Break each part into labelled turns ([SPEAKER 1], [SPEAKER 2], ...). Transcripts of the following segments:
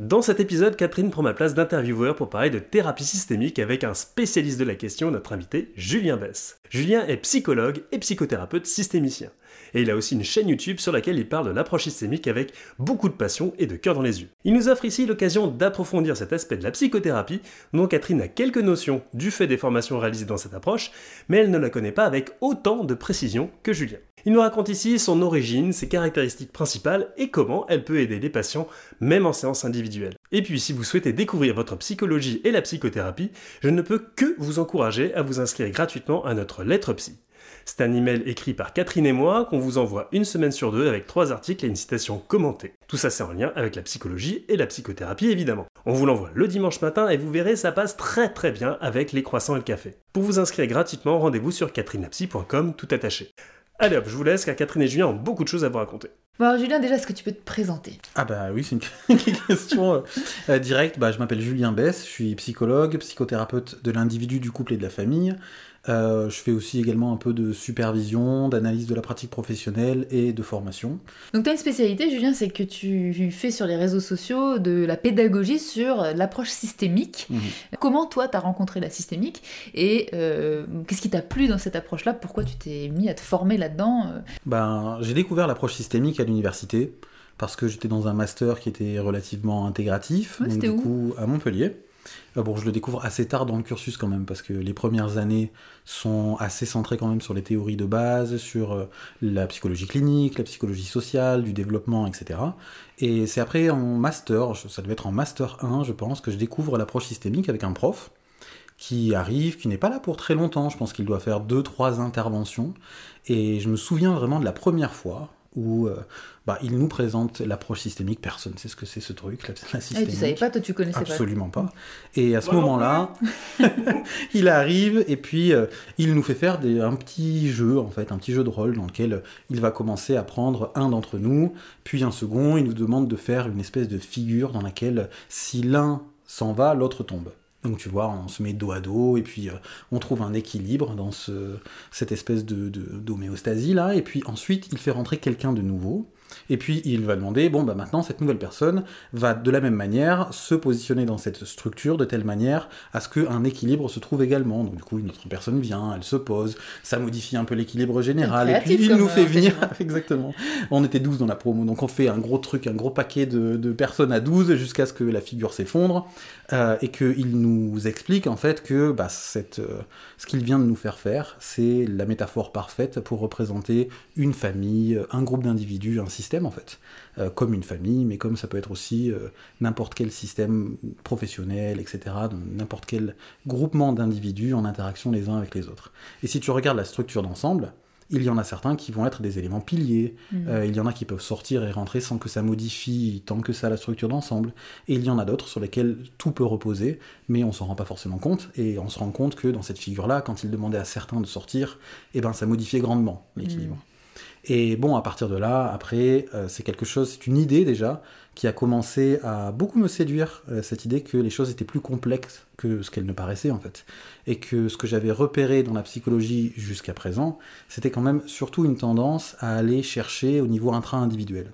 [SPEAKER 1] Dans cet épisode, Catherine prend ma place d'intervieweur pour parler de thérapie systémique avec un spécialiste de la question, notre invité Julien Bess. Julien est psychologue et psychothérapeute systémicien. Et il a aussi une chaîne YouTube sur laquelle il parle de l'approche systémique avec beaucoup de passion et de cœur dans les yeux. Il nous offre ici l'occasion d'approfondir cet aspect de la psychothérapie dont Catherine a quelques notions du fait des formations réalisées dans cette approche, mais elle ne la connaît pas avec autant de précision que Julien. Il nous raconte ici son origine, ses caractéristiques principales et comment elle peut aider les patients, même en séance individuelle. Et puis si vous souhaitez découvrir votre psychologie et la psychothérapie, je ne peux que vous encourager à vous inscrire gratuitement à notre lettre psy. C'est un email écrit par Catherine et moi qu'on vous envoie une semaine sur deux avec trois articles et une citation commentée. Tout ça c'est en lien avec la psychologie et la psychothérapie évidemment. On vous l'envoie le dimanche matin et vous verrez ça passe très très bien avec les croissants et le café. Pour vous inscrire gratuitement, rendez-vous sur catherinepsy.com tout attaché. Allez hop, je vous laisse car Catherine et Julien ont beaucoup de choses à vous raconter.
[SPEAKER 2] Bon alors Julien, déjà, est-ce que tu peux te présenter?
[SPEAKER 3] Ah bah oui, c'est une question euh, directe. Bah, je m'appelle Julien Bess, je suis psychologue, psychothérapeute de l'individu, du couple et de la famille. Euh, je fais aussi également un peu de supervision, d'analyse de la pratique professionnelle et de formation.
[SPEAKER 2] Donc tu as une spécialité, Julien, c'est que tu fais sur les réseaux sociaux de la pédagogie sur l'approche systémique.
[SPEAKER 3] Mhm.
[SPEAKER 2] Comment toi, tu as rencontré la systémique et euh, qu'est-ce qui t'a plu dans cette approche-là? Pourquoi tu t'es mis à te former là-dedans euh?
[SPEAKER 3] Ben, j'ai découvert l'approche systémique à l'université parce que j'étais dans un master qui était relativement intégratif,
[SPEAKER 2] Ouais,
[SPEAKER 3] donc du
[SPEAKER 2] où?
[SPEAKER 3] coup à Montpellier. Euh, bon, je le découvre assez tard dans le cursus quand même, parce que les premières années sont assez centrées quand même sur les théories de base, sur euh, la psychologie clinique, la psychologie sociale, du développement, etc. Et c'est après en master, ça devait être en master 1, je pense, que je découvre l'approche systémique avec un prof qui arrive, qui n'est pas là pour très longtemps, je pense qu'il doit faire deux, trois interventions. Et je me souviens vraiment de la première fois où euh, bah, il nous présente l'approche systémique, personne ne sait ce que c'est ce truc, la, la systémique.
[SPEAKER 2] Tu savais pas, toi tu connaissais
[SPEAKER 3] Absolument pas. Et à ce moment-là, il arrive et puis euh, il nous fait faire des, un petit jeu, en fait, un petit jeu de rôle dans lequel euh, il va commencer à prendre un d'entre nous, puis un second, il nous demande de faire une espèce de figure dans laquelle si l'un s'en va, l'autre tombe. Donc tu vois, on se met dos à dos et puis euh, on trouve un équilibre dans ce, cette espèce de- d'homéostasie là. Et puis ensuite, il fait rentrer quelqu'un de nouveau. Et puis il va demander, bon bah maintenant cette nouvelle personne va de la même manière se positionner dans cette structure de telle manière à ce qu'un équilibre se trouve également. Donc du coup une autre personne vient, elle se pose, ça modifie un peu l'équilibre général. Et puis il nous fait
[SPEAKER 2] euh,
[SPEAKER 3] venir,
[SPEAKER 2] enseignement.
[SPEAKER 3] exactement. On était 12 dans la promo, donc on fait un gros truc, un gros paquet de, de personnes à 12 jusqu'à ce que la figure s'effondre euh, et qu'il nous explique en fait que bah, cette, euh, ce qu'il vient de nous faire faire, c'est la métaphore parfaite pour représenter une famille, un groupe d'individus, un système en fait, Euh, comme une famille, mais comme ça peut être aussi euh, n'importe quel système professionnel, etc., n'importe quel groupement d'individus en interaction les uns avec les autres. Et si tu regardes la structure d'ensemble, il y en a certains qui vont être des éléments piliers,
[SPEAKER 2] Mhm.
[SPEAKER 3] euh, il y en a qui peuvent sortir et rentrer sans que ça modifie tant que ça la structure d'ensemble. Et il y en a d'autres sur lesquels tout peut reposer, mais on s'en rend pas forcément compte. Et on se rend compte que dans cette figure-là, quand il demandait à certains de sortir, eh ben, ça modifiait grandement l'équilibre. Et bon, à partir de là, après, euh, c'est quelque chose, c'est une idée déjà qui a commencé à beaucoup me séduire, euh, cette idée que les choses étaient plus complexes que ce qu'elles ne paraissaient en fait. Et que ce que j'avais repéré dans la psychologie jusqu'à présent, c'était quand même surtout une tendance à aller chercher au niveau intra-individuel.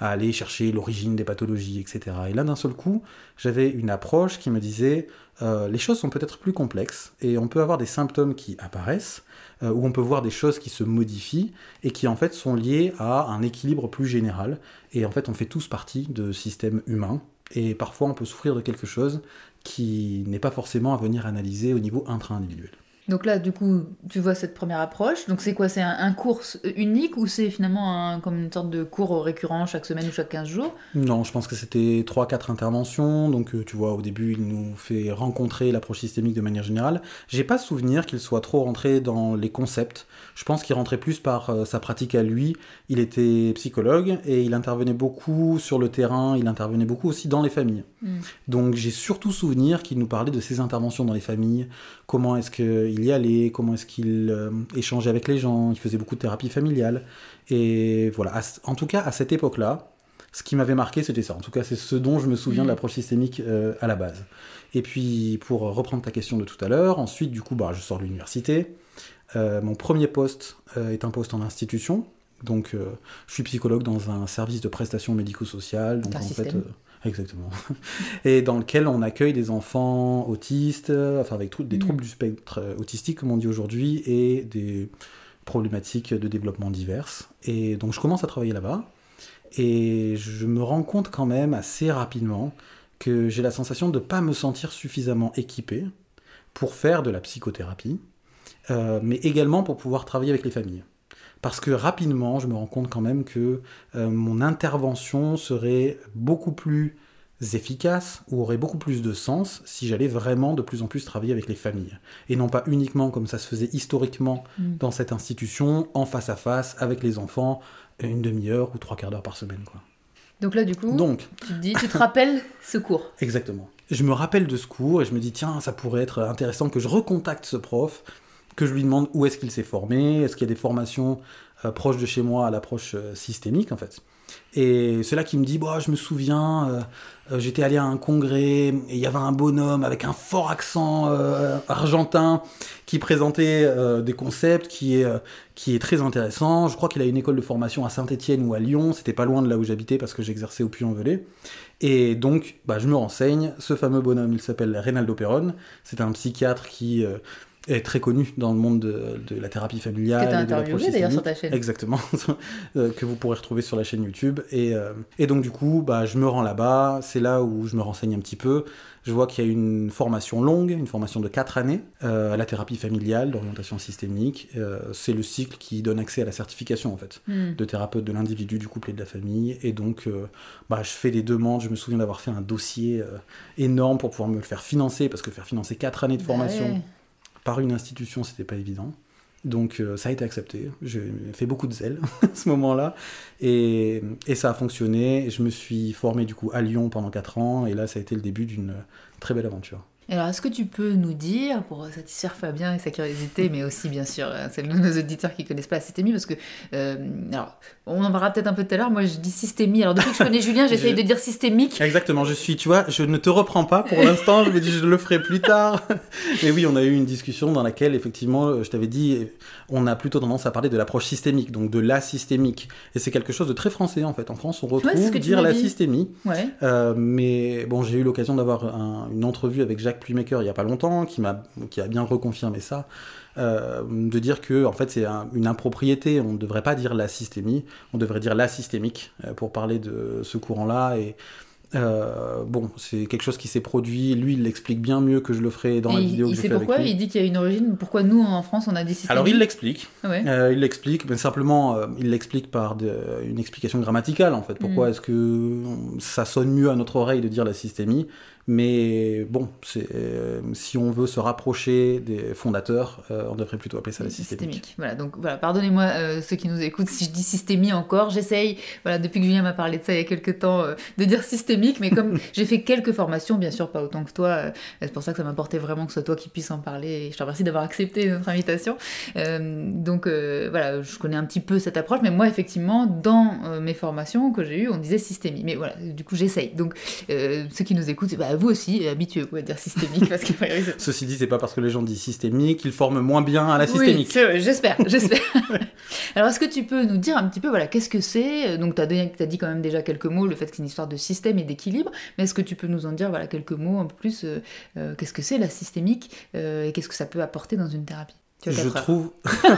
[SPEAKER 3] À aller chercher l'origine des pathologies, etc. Et là, d'un seul coup, j'avais une approche qui me disait, euh, les choses sont peut-être plus complexes, et on peut avoir des symptômes qui apparaissent, euh, on peut voir des choses qui se modifient, et qui en fait sont liées à un équilibre plus général. Et en fait, on fait tous partie de systèmes humains, et parfois on peut souffrir de quelque chose qui n'est pas forcément à venir analyser au niveau intra-individuel.
[SPEAKER 2] Donc là, du coup, tu vois cette première approche. Donc c'est quoi C'est un, un cours unique ou c'est finalement un- comme une sorte de cours récurrent chaque semaine ou chaque 15 jours?
[SPEAKER 3] Non, je pense que c'était 3-4 interventions. Donc, euh, tu vois, au début, il nous fait rencontrer l'approche systémique de manière générale. J'ai pas souvenir qu'il soit trop rentré dans les concepts. Je pense qu'il rentrait plus par euh, sa pratique à lui. Il était psychologue et il intervenait beaucoup sur le terrain. Il intervenait beaucoup aussi dans les familles.
[SPEAKER 2] Mm.
[SPEAKER 3] Donc, j'ai surtout souvenir qu'il nous parlait de ses interventions dans les familles. Comment est-ce qu'il y allait Comment est-ce qu'il euh, échangeait avec les gens Il faisait beaucoup de thérapie familiale. Et voilà. À en tout cas, à cette époque-là, ce qui m'avait marqué, c'était ça. En tout cas, c'est ce dont je me souviens de l'approche systémique euh, à la base. Et puis, pour reprendre ta question de tout à l'heure, ensuite, du coup, bah, je sors de l'université. Euh, mon premier poste euh, est un poste en institution. Donc, je suis psychologue dans un service de prestations médico-sociales. Donc, en fait, Exactement. Et dans lequel on accueille des enfants autistes, enfin avec des
[SPEAKER 2] Mm.
[SPEAKER 3] troubles du spectre euh, autistique, comme on dit aujourd'hui, et des problématiques de développement diverses. Et donc je commence à travailler là-bas, et je me rends compte quand même assez rapidement que j'ai la sensation de ne pas me sentir suffisamment équipé pour faire de la psychothérapie, euh, mais également pour pouvoir travailler avec les familles. Parce que rapidement, je me rends compte quand même que euh, mon intervention serait beaucoup plus efficace ou aurait beaucoup plus de sens si j'allais vraiment de plus en plus travailler avec les familles. Et non pas uniquement comme ça se faisait historiquement
[SPEAKER 2] Mm.
[SPEAKER 3] dans cette institution, en face à face, avec les enfants, une demi-heure ou trois quarts d'heure par semaine. Quoi.
[SPEAKER 2] Donc là, du coup,
[SPEAKER 3] Donc,
[SPEAKER 2] tu te dis, tu te rappelles ce cours.
[SPEAKER 3] Exactement. Je me rappelle de ce cours et je me dis, tiens, ça pourrait être intéressant que je recontacte ce prof, que je lui demande où est-ce qu'il s'est formé, est-ce qu'il y a des formations euh, proches de chez moi à l'approche euh, systémique, en fait. Et c'est là qu'il me dit, bah, je me souviens, euh, j'étais allé à un congrès et il y avait un bonhomme avec un fort accent argentin qui présentait des concepts qui est, qui est très intéressant. Je crois qu'il a une école de formation à Saint-Étienne ou à Lyon, c'était pas loin de là où j'habitais parce que j'exerçais au Puy-en-Velay. Et donc, bah, je me renseigne. Ce fameux bonhomme, il s'appelle Reynaldo Perron. C'est un psychiatre qui est très connu dans le monde de, de la thérapie familiale.
[SPEAKER 2] Que
[SPEAKER 3] de l'approche
[SPEAKER 2] interviewé d'ailleurs sur ta chaîne.
[SPEAKER 3] Exactement, euh, que vous pourrez retrouver sur la chaîne YouTube. Et, euh, et donc du coup, bah, je me rends là-bas, c'est là où je me renseigne un petit peu. Je vois qu'il y a une formation longue, une formation de 4 années euh, à la thérapie familiale, d'orientation systémique. Euh, c'est le cycle qui donne accès à la certification en fait
[SPEAKER 2] Hmm.
[SPEAKER 3] de thérapeute de l'individu, du couple et de la famille. Et donc, euh, bah, je fais des demandes. Je me souviens d'avoir fait un dossier euh, énorme pour pouvoir me le faire financer, parce que faire financer 4 années de
[SPEAKER 2] Bah
[SPEAKER 3] formation
[SPEAKER 2] ouais.
[SPEAKER 3] Par une institution, c'était pas évident. Donc euh, ça a été accepté. J'ai fait beaucoup de zèle à ce moment-là. Et, et ça a fonctionné. Je me suis formé du coup à Lyon pendant 4 ans. Et là, ça a été le début d'une très belle aventure.
[SPEAKER 2] Alors, est-ce que tu peux nous dire, pour satisfaire Fabien et sa curiosité, mais aussi bien sûr euh, celle de nos auditeurs qui connaissent pas la systémie, parce que, euh, alors, on en parlera peut-être un peu tout à l'heure, moi je dis systémie, alors depuis que je connais Julien, j'essaye
[SPEAKER 3] Je-
[SPEAKER 2] de dire systémique.
[SPEAKER 3] Exactement, je suis, tu vois, je ne te reprends pas pour l'instant, je me dis je le ferai plus tard. Mais oui, on a eu une discussion dans laquelle, effectivement, je t'avais dit, on a plutôt tendance à parler de l'approche systémique, donc de la systémique. Et c'est quelque chose de très français, en fait. En France, on retrouve dire la systémie.
[SPEAKER 2] Ouais.
[SPEAKER 3] Euh, mais bon, j'ai eu l'occasion d'avoir un- une entrevue avec Jacques Puymaker il y a pas longtemps, qui m'a qui a bien reconfirmé ça, euh, de dire que en fait c'est un- une impropriété. On ne devrait pas dire la systémie, on devrait dire la systémique euh, pour parler de ce courant-là. Et euh, bon, c'est quelque chose qui s'est produit. Lui, il l'explique bien mieux que je le ferai dans
[SPEAKER 2] Et
[SPEAKER 3] la vidéo
[SPEAKER 2] il
[SPEAKER 3] que je
[SPEAKER 2] sait
[SPEAKER 3] fais avec
[SPEAKER 2] pourquoi
[SPEAKER 3] lui.
[SPEAKER 2] Il dit qu'il y a une origine. Pourquoi nous en France on a des systèmes
[SPEAKER 3] Alors il l'explique.
[SPEAKER 2] Ouais.
[SPEAKER 3] Euh, il l'explique, mais simplement, euh, il l'explique par de- une explication grammaticale en fait. Pourquoi
[SPEAKER 2] Mm.
[SPEAKER 3] est-ce que ça sonne mieux à notre oreille de dire la systémie Mais bon, euh, si on veut se rapprocher des fondateurs, euh, on devrait plutôt appeler ça la systémique.
[SPEAKER 2] Voilà, donc voilà, pardonnez-moi euh, ceux qui nous écoutent si je dis systémie encore. J'essaye, voilà, depuis que Julien m'a parlé de ça il y a quelques temps, de dire systémique, mais comme j'ai fait quelques formations, bien sûr pas autant que toi, c'est pour ça que ça m'importait vraiment que ce soit toi qui puisse en parler. Et je te remercie d'avoir accepté notre invitation. Donc voilà, je connais un petit peu cette approche, mais moi effectivement, dans mes formations que j'ai eues, on disait systémie. Mais voilà, du coup j'essaye. Donc ceux qui nous écoutent, bah, vous aussi, quoi, à dire systémique, parce qu'il
[SPEAKER 3] Ceci dit, c'est pas parce que les gens disent systémique qu'ils forment moins bien à la
[SPEAKER 2] Oui,
[SPEAKER 3] systémique.
[SPEAKER 2] vrai, j'espère, j'espère. Alors, est-ce que tu peux nous dire un petit peu, voilà, qu'est-ce que c'est? Donc, tu as, dit quand même déjà quelques mots, le fait que c'est une histoire de système et d'équilibre, mais est-ce que tu peux nous en dire, voilà, quelques mots un peu plus euh, euh, Qu'est-ce que c'est la systémique euh, et qu'est-ce que ça peut apporter dans une thérapie?
[SPEAKER 3] Je trouve...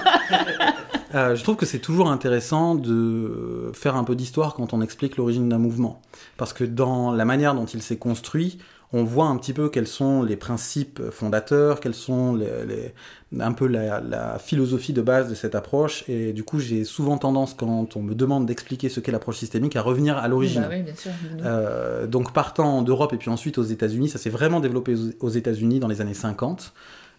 [SPEAKER 3] Euh, je trouve que c'est toujours intéressant de faire un peu d'histoire quand on explique l'origine d'un mouvement. Parce que dans la manière dont il s'est construit, on voit un petit peu quels sont les principes fondateurs, quels sont les, les- un peu la, la philosophie de base de cette approche. Et du coup, j'ai souvent tendance, quand on me demande d'expliquer ce qu'est l'approche systémique, à revenir à l'origine.
[SPEAKER 2] Bah oui, bien sûr. dis-nous.
[SPEAKER 3] Euh, donc partant d'Europe et puis ensuite aux États-Unis, ça s'est vraiment développé aux- États-Unis dans les années 50,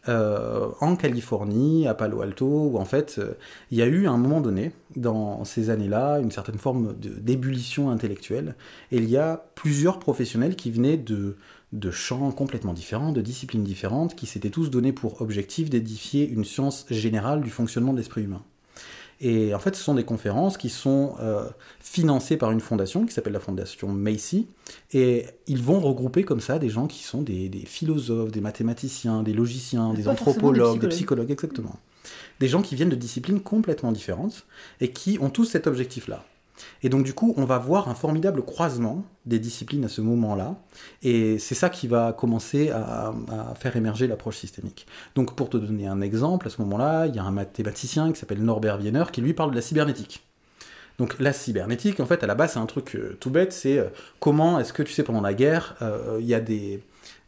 [SPEAKER 3] euh, en Californie, à Palo Alto, où en fait euh, il y a eu à un moment donné, dans ces années-là, une certaine forme d'ébullition intellectuelle, et il y a plusieurs professionnels qui venaient de, de champs complètement différents, de disciplines différentes, qui s'étaient tous donnés pour objectif d'édifier une science générale du fonctionnement de l'esprit humain. Et en fait, ce sont des conférences qui sont euh, financées par une fondation qui s'appelle la fondation Macy. Et ils vont regrouper comme ça des gens qui sont des, des philosophes, des mathématiciens, des logiciens, des anthropologues, des
[SPEAKER 2] psychologues,
[SPEAKER 3] exactement. Des gens qui viennent de disciplines complètement différentes et qui ont tous cet objectif-là. Et donc du coup, on va voir un formidable croisement des disciplines à ce moment-là, et c'est ça qui va commencer à, faire émerger l'approche systémique. Donc pour te donner un exemple, à ce moment-là, il y a un mathématicien qui s'appelle Norbert Wiener qui lui parle de la cybernétique. Donc la cybernétique, en fait, à la base, c'est un truc euh, tout bête, c'est euh, comment est-ce que, tu sais, pendant la guerre, euh, il y a des,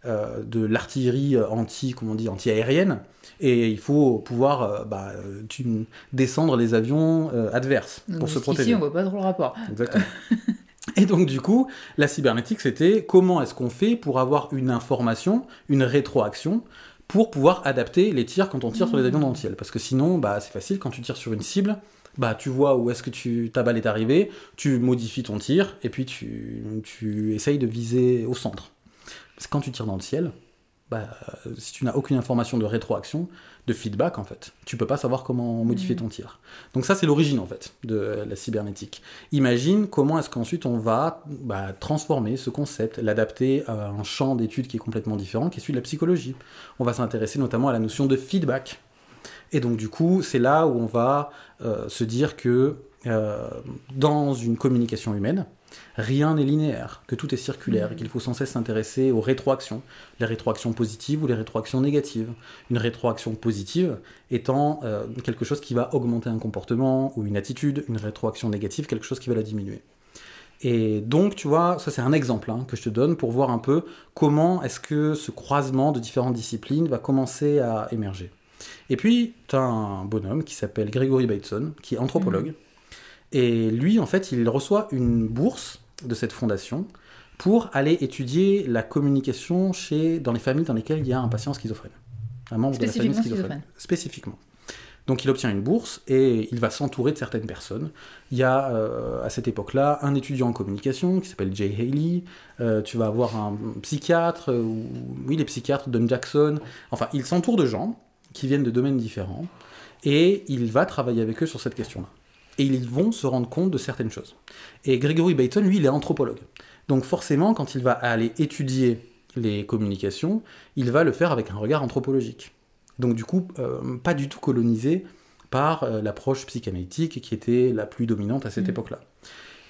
[SPEAKER 3] euh, de l'artillerie anti, comment on dit, anti-aérienne, et il faut pouvoir euh, bah, tu- descendre les avions euh, adverses pour se protéger.
[SPEAKER 2] on voit pas trop le rapport.
[SPEAKER 3] Exactement. Et donc du coup, la cybernétique, c'était comment est-ce qu'on fait pour avoir une information, une rétroaction, pour pouvoir adapter les tirs quand on tire sur les avions dans le ciel. Parce que sinon, bah, c'est facile, quand tu tires sur une cible, bah, tu vois où est-ce que tu, ta balle est arrivée, tu modifies ton tir, et puis tu, tu essayes de viser au centre. Quand tu tires dans le ciel, bah, euh, si tu n'as aucune information de rétroaction, de feedback en fait, tu peux pas savoir comment modifier ton tir. Donc ça c'est l'origine en fait de euh, la cybernétique. Imagine comment est-ce qu'ensuite on va bah, transformer ce concept, l'adapter à un champ d'études qui est complètement différent, qui est celui de la psychologie. On va s'intéresser notamment à la notion de feedback. Et donc du coup, c'est là où on va euh, se dire que euh, dans une communication humaine, rien n'est linéaire, que tout est circulaire, et qu'il faut sans cesse s'intéresser aux rétroactions, les rétroactions positives ou les rétroactions négatives. Une rétroaction positive étant euh, quelque chose qui va augmenter un comportement ou une attitude, une rétroaction négative, quelque chose qui va la diminuer. Et donc, tu vois, ça c'est un exemple hein, que je te donne pour voir un peu comment est-ce que ce croisement de différentes disciplines va commencer à émerger. Et puis, tu as un bonhomme qui s'appelle Gregory Bateson, qui est anthropologue. Et lui, en fait, il reçoit une bourse de cette fondation pour aller étudier la communication chez, dans les familles dans lesquelles il y a un patient schizophrène. Un membre de la famille schizophrène. Spécifiquement. Donc il obtient une bourse et il va s'entourer de certaines personnes. Il y a euh, à cette époque-là un étudiant en communication qui s'appelle Jay Haley. Euh, tu vas avoir un psychiatre, euh, ou, oui les psychiatres, Don Jackson. Enfin, il s'entoure de gens qui viennent de domaines différents et il va travailler avec eux sur cette question-là. Et ils vont se rendre compte de certaines choses. Et Gregory Bateson, lui, il est anthropologue. Donc forcément, quand il va aller étudier les communications, il va le faire avec un regard anthropologique. Donc du coup, euh, pas du tout colonisé par euh, l'approche psychanalytique qui était la plus dominante à cette
[SPEAKER 2] Mhm.
[SPEAKER 3] époque-là.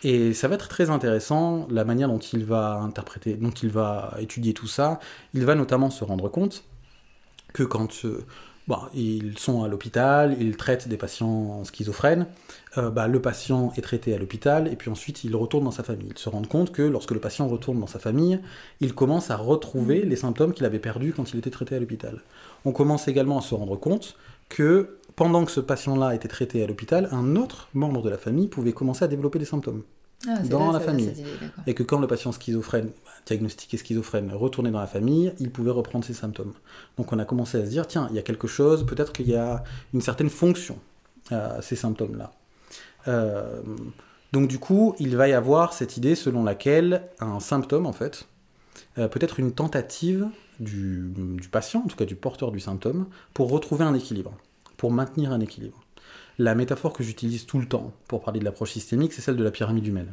[SPEAKER 3] Et ça va être très intéressant la manière dont il va interpréter, dont il va étudier tout ça. Il va notamment se rendre compte que quand euh, bon, ils sont à l'hôpital, ils traitent des patients schizophrènes, euh, bah, le patient est traité à l'hôpital et puis ensuite il retourne dans sa famille. Ils se rendent compte que lorsque le patient retourne dans sa famille, il commence à retrouver les symptômes qu'il avait perdus quand il était traité à l'hôpital. On commence également à se rendre compte que pendant que ce patient-là était traité à l'hôpital, un autre membre de la famille pouvait commencer à développer des symptômes.
[SPEAKER 2] Ah,
[SPEAKER 3] Dans
[SPEAKER 2] là,
[SPEAKER 3] la famille.
[SPEAKER 2] idée.
[SPEAKER 3] Et que quand le patient schizophrène, bah, diagnostiqué schizophrène, retournait dans la famille, il pouvait reprendre ses symptômes. Donc on a commencé à se dire, tiens, il y a quelque chose, peut-être qu'il y a une certaine fonction à ces symptômes-là. Euh, donc du coup, il va y avoir cette idée selon laquelle un symptôme, en fait, euh, peut être une tentative du, du patient, en tout cas du porteur du symptôme, pour retrouver un équilibre, pour maintenir un équilibre. La métaphore que j'utilise tout le temps pour parler de l'approche systémique, c'est celle de la pyramide humaine.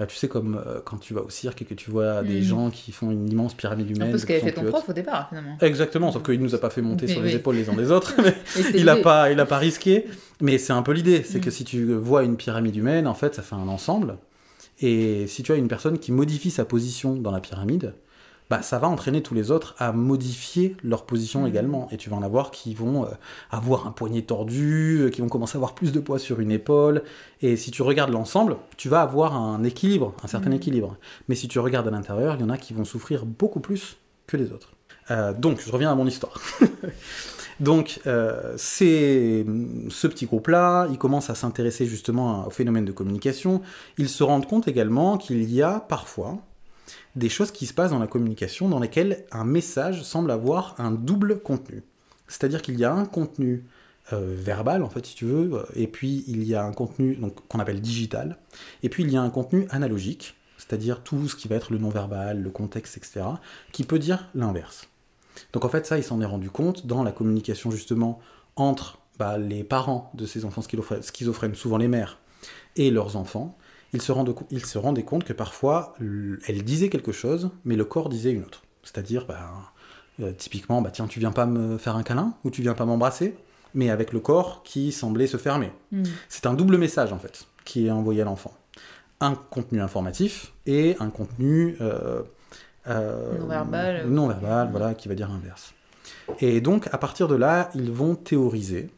[SPEAKER 3] Euh, tu sais, comme euh, quand tu vas au cirque et que tu vois des
[SPEAKER 2] Mhm.
[SPEAKER 3] gens qui font une immense pyramide
[SPEAKER 2] Un
[SPEAKER 3] humaine.
[SPEAKER 2] peu ce qu'avait fait ton prof au départ, finalement.
[SPEAKER 3] Exactement, sauf qu'il nous a pas fait monter
[SPEAKER 2] Mais
[SPEAKER 3] sur les épaules les uns des autres. mais il a
[SPEAKER 2] l'idée.
[SPEAKER 3] pas, il a pas risqué. Mais c'est un peu l'idée, c'est
[SPEAKER 2] Mm.
[SPEAKER 3] que si tu vois une pyramide humaine, en fait, ça fait un ensemble. Et si tu as une personne qui modifie sa position dans la pyramide, bah, ça va entraîner tous les autres à modifier leur position
[SPEAKER 2] Mm.
[SPEAKER 3] également. Et tu vas en avoir qui vont euh, avoir un poignet tordu, euh, qui vont commencer à avoir plus de poids sur une épaule. Et si tu regardes l'ensemble, tu vas avoir un équilibre, un certain
[SPEAKER 2] Mm.
[SPEAKER 3] équilibre. Mais si tu regardes à l'intérieur, il y en a qui vont souffrir beaucoup plus que les autres. Euh, donc, je reviens à mon histoire. donc, euh, c'est ce petit groupe-là, il commence à s'intéresser justement au phénomène de communication. Ils se rendent compte également qu'il y a parfois des choses qui se passent dans la communication dans lesquelles un message semble avoir un double contenu. C'est-à-dire qu'il y a un contenu euh, verbal, en fait, si tu veux, euh, et puis il y a un contenu qu'on appelle digital, et puis il y a un contenu analogique, c'est-à-dire tout ce qui va être le non-verbal, le contexte, etc., qui peut dire l'inverse. Donc en fait, ça, il s'en est rendu compte dans la communication justement entre bah, les parents de ces enfants schizophrènes, souvent les mères, et leurs enfants. Ils se, rendaient compte que parfois, elles disaient quelque chose, mais le corps disait une autre. C'est-à-dire, bah, euh, typiquement, bah, tiens, tu viens pas me faire un câlin, ou tu viens pas m'embrasser, mais avec le corps qui semblait se fermer.
[SPEAKER 2] Mm.
[SPEAKER 3] C'est un double message en fait qui est envoyé à l'enfant. Un contenu informatif et un contenu euh, euh,
[SPEAKER 2] Non verbal.
[SPEAKER 3] non verbal, voilà, qui va dire l'inverse. Et donc, à partir de là, ils vont théoriser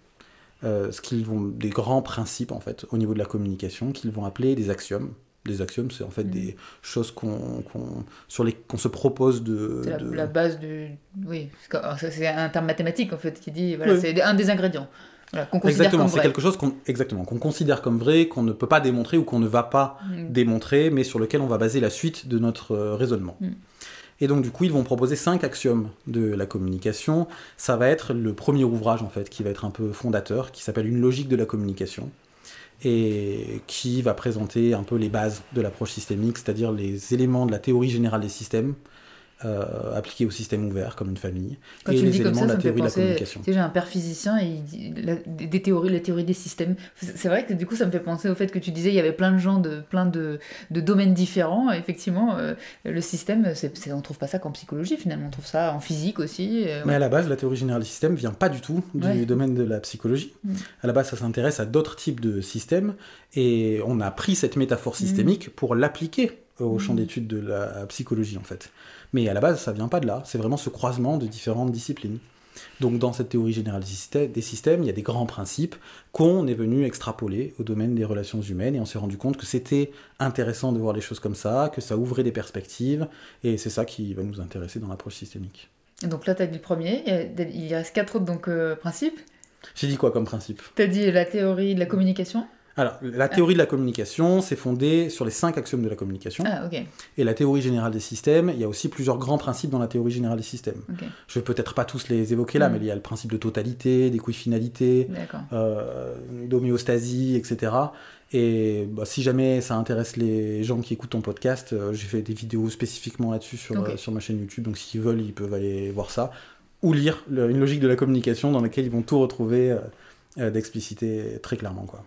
[SPEAKER 3] euh, ce qu'ils vont des grands principes en fait au niveau de la communication qu'ils vont appeler des axiomes. Des axiomes, c'est en fait
[SPEAKER 2] Mm.
[SPEAKER 3] des choses qu'on sur les qu'on se propose de,
[SPEAKER 2] C'est la,
[SPEAKER 3] de-
[SPEAKER 2] la base du. Oui, c'est un terme mathématique en fait qui dit. Voilà,
[SPEAKER 3] Oui.
[SPEAKER 2] c'est un des ingrédients. Voilà, qu'on considère
[SPEAKER 3] Exactement, c'est quelque chose qu'on exactement qu'on considère comme vrai, qu'on ne peut pas démontrer ou qu'on ne va pas
[SPEAKER 2] Mm.
[SPEAKER 3] démontrer, mais sur lequel on va baser la suite de notre euh, raisonnement.
[SPEAKER 2] Mm.
[SPEAKER 3] Et donc du coup, ils vont proposer cinq axiomes de la communication. Ça va être le premier ouvrage en fait qui va être un peu fondateur, qui s'appelle Une logique de la communication et qui va présenter un peu les bases de l'approche systémique, c'est-à-dire les éléments de la théorie générale des systèmes euh, au système ouvert comme une famille
[SPEAKER 2] Quand
[SPEAKER 3] et
[SPEAKER 2] tu le
[SPEAKER 3] les
[SPEAKER 2] dis comme
[SPEAKER 3] éléments
[SPEAKER 2] ça,
[SPEAKER 3] de la théorie de la communication.
[SPEAKER 2] Tu sais, j'ai un père physicien et il dit la- des théories, la théorie des systèmes. C'est vrai que du coup, ça me fait penser au fait que tu disais il y avait plein de gens de plein de, de domaines différents. Effectivement, euh, le système, c'est c'est- on trouve pas ça qu'en psychologie finalement, on trouve ça en physique aussi. euh,
[SPEAKER 3] Mais à la base, la théorie générale des systèmes vient pas du tout du
[SPEAKER 2] Ouais.
[SPEAKER 3] domaine de la psychologie.
[SPEAKER 2] Mm.
[SPEAKER 3] À la base, ça s'intéresse à d'autres types de systèmes et on a pris cette métaphore systémique pour l'appliquer au champ
[SPEAKER 2] Mm.
[SPEAKER 3] d'étude de la psychologie en fait. Mais à la base, ça vient pas de là. C'est vraiment ce croisement de différentes disciplines. Donc dans cette théorie générale des systè- des systèmes, il y a des grands principes qu'on est venu extrapoler au domaine des relations humaines et on s'est rendu compte que c'était intéressant de voir les choses comme ça, que ça ouvrait des perspectives et c'est ça qui va nous intéresser dans l'approche systémique.
[SPEAKER 2] Donc là, tu as dit le premier, il reste quatre autres donc, euh, principes.
[SPEAKER 3] J'ai dit quoi comme principe?
[SPEAKER 2] Tu as dit la théorie de la communication.
[SPEAKER 3] Alors, la théorie de la communication, c'est fondé sur les cinq axiomes de la communication.
[SPEAKER 2] Ah, ok.
[SPEAKER 3] Et la théorie générale des systèmes, il y a aussi plusieurs grands principes dans la théorie générale des systèmes.
[SPEAKER 2] ok.
[SPEAKER 3] Je vais peut-être pas tous les évoquer là,
[SPEAKER 2] Mm.
[SPEAKER 3] mais il y a le principe de totalité, d'équifinalité, euh, d'homéostasie, etc. Et bah, si jamais ça intéresse les gens qui écoutent ton podcast, euh, j'ai fait des vidéos spécifiquement là-dessus sur, euh, sur ma chaîne YouTube, donc s'ils veulent, ils peuvent aller voir ça. Ou lire le- une logique de la communication dans laquelle ils vont tout retrouver euh, d'expliciter très clairement. Quoi.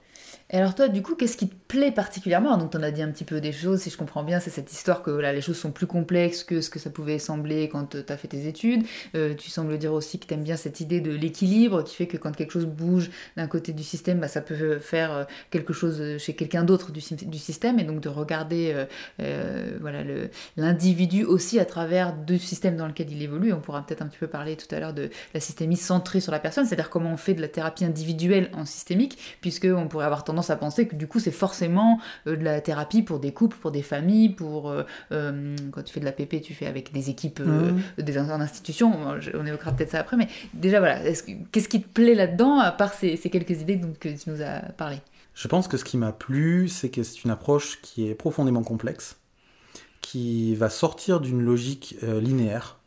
[SPEAKER 2] Alors toi, du coup, qu'est-ce qui te plaît particulièrement? Donc, on a dit un petit peu des choses, si je comprends bien, c'est cette histoire que là, les choses sont plus complexes que ce que ça pouvait sembler quand tu as fait tes études. Euh, tu sembles dire aussi que tu aimes bien cette idée de l'équilibre, qui fait que quand quelque chose bouge d'un côté du système, bah, ça peut faire euh, quelque chose chez quelqu'un d'autre du, sy- du système, et donc de regarder euh, euh, voilà, l'individu aussi à travers du système dans lequel il évolue. On pourra peut-être un petit peu parler tout à l'heure de la systémie centrée sur la personne, c'est-à-dire comment on fait de la thérapie individuelle en systémique, puisque on pourrait avoir tendance à penser que du coup c'est forcément euh, de la thérapie pour des couples, pour des familles, pour euh, euh, quand tu fais de la PP, tu fais avec des équipes,
[SPEAKER 3] Mhm.
[SPEAKER 2] des institutions. On- évoquera peut-être ça après, mais déjà voilà, est-ce que- qu'est-ce qui te plaît là-dedans à part ces, ces quelques idées dont que tu nous as parlé?
[SPEAKER 3] Je pense que ce qui m'a plu, c'est que c'est une approche qui est profondément complexe, qui va sortir d'une logique linéaire